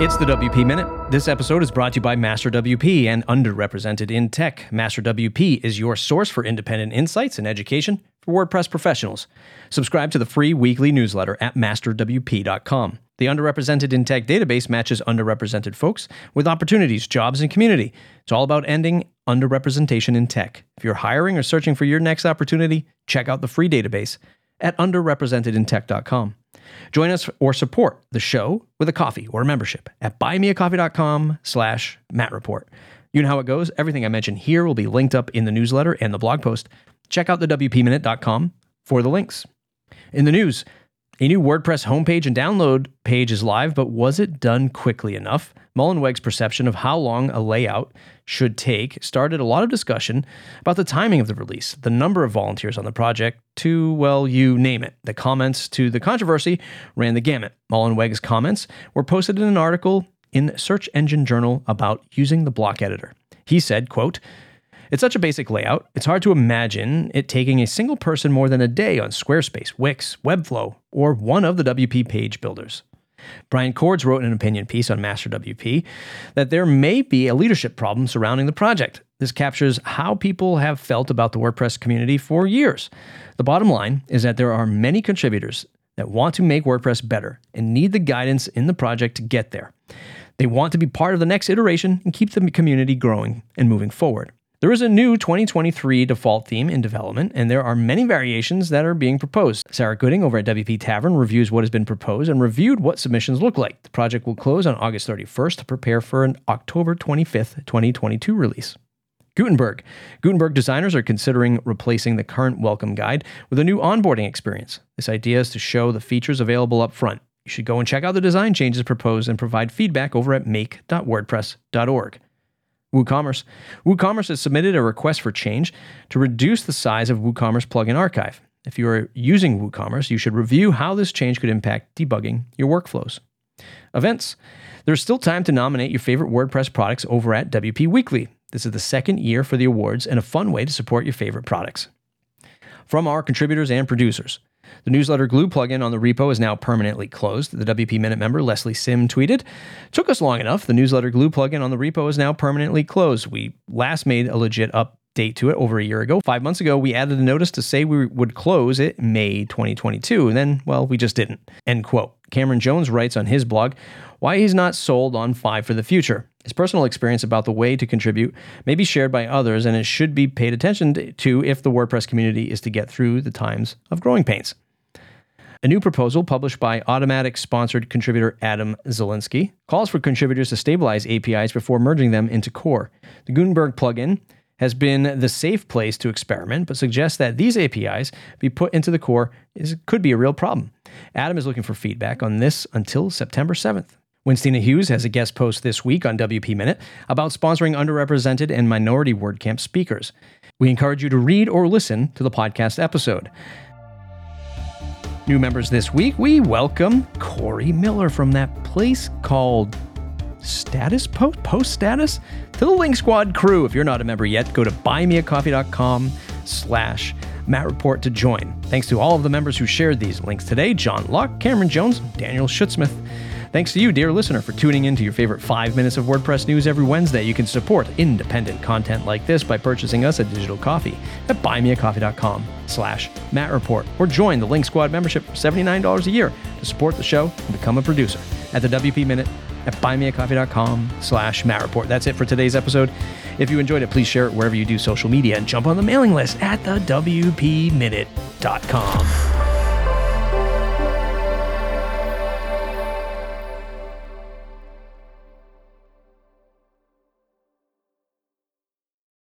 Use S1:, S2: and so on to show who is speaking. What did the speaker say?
S1: It's the WP Minute. This episode is brought to you by Master WP and Underrepresented in Tech. Master WP is your source for independent insights and education for WordPress professionals. Subscribe to the free weekly newsletter at masterwp.com. The Underrepresented in Tech database matches underrepresented folks with opportunities, jobs, and community. It's all about ending underrepresentation in tech. If you're hiring or searching for your next opportunity, check out the free database at underrepresentedintech.com. Join us or support the show with a coffee or a membership at buymeacoffee.com slash mattreport. You know how it goes. Everything I mentioned here will be linked up in the newsletter and the blog post. Check out the WPminute.com for the links. In the news, a new WordPress homepage and download page is live, but was it done quickly enough? Mullenweg's perception of how long a layout should take started a lot of discussion about the timing of the release, the number of volunteers on the project, to, well, you name it. The comments to the controversy ran the gamut. Mullenweg's comments were posted in an article in Search Engine Journal about using the block editor. He said, quote, it's such a basic layout, it's hard to imagine it taking a single person more than a day on Squarespace, Wix, Webflow, or one of the WP page builders. Brian Coords wrote an opinion piece on Master WP that there may be a leadership problem surrounding the project. This captures how people have felt about the WordPress community for years. The bottom line is that there are many contributors that want to make WordPress better and need the guidance in the project to get there. They want to be part of the next iteration and keep the community growing and moving forward. There is a new 2023 default theme in development, and there are many variations that are being proposed. Sarah Gooding over at WP Tavern reviews what has been proposed and reviewed what submissions look like. The project will close on August 31st to prepare for an October 25th, 2022 release. Gutenberg. Gutenberg designers are considering replacing the current welcome guide with a new onboarding experience. This idea is to show the features available up front. You should go and check out the design changes proposed and provide feedback over at make.wordpress.org. WooCommerce. WooCommerce has submitted a request for change to reduce the size of WooCommerce plugin archive. If you are using WooCommerce, you should review how this change could impact debugging your workflows. Events. There's still time to nominate your favorite WordPress products over at WP Weekly. This is the second year for the awards and a fun way to support your favorite products. From our contributors and producers, the newsletter glue plugin on the repo is now permanently closed. The WP Minute member Lesley Sim tweeted, Took us long enough. The newsletter glue plugin on the repo is now permanently closed. We last made a legit update to it over a year ago. Five months ago, we added a notice to say we would close it May 2022. And then, well, we just didn't. End quote. Cameron Jones writes on his blog why he's not sold on Five for the future. His personal experience about the way to contribute may be shared by others, and it should be paid attention to if the WordPress community is to get through the times of growing pains. A new proposal published by Automattic sponsored contributor Adam Zielinski calls for contributors to stabilize APIs before merging them into core. The Gutenberg plugin has been the safe place to experiment, but suggests that these APIs be put into the core is, could be a real problem. Adam is looking for feedback on this until September 7th. Winstina Hughes has a guest post this week on WP Minute about sponsoring underrepresented and minority WordCamp speakers. We encourage you to read or listen to the podcast episode. New members this week, we welcome Corey Miller from that place called Status Post, Post Status, to the Link Squad crew. If you're not a member yet, go to buymeacoffee.com slash Matt Report to join. Thanks to all of the members who shared these links today, John Locke, Cameron Jones, Daniel Schutzsmith. Thanks to you, dear listener, for tuning in to your favorite five minutes of WordPress news every Wednesday. You can support independent content like this by purchasing us a digital coffee at buymeacoffee.com slash Matt Report or join the Link Squad membership for $79 a year to support the show and become a producer at the WP Minute at buymeacoffee.com slash Matt Report. That's it for today's episode. If you enjoyed it, please share it wherever you do social media and jump on the mailing list at the WPMinute.com.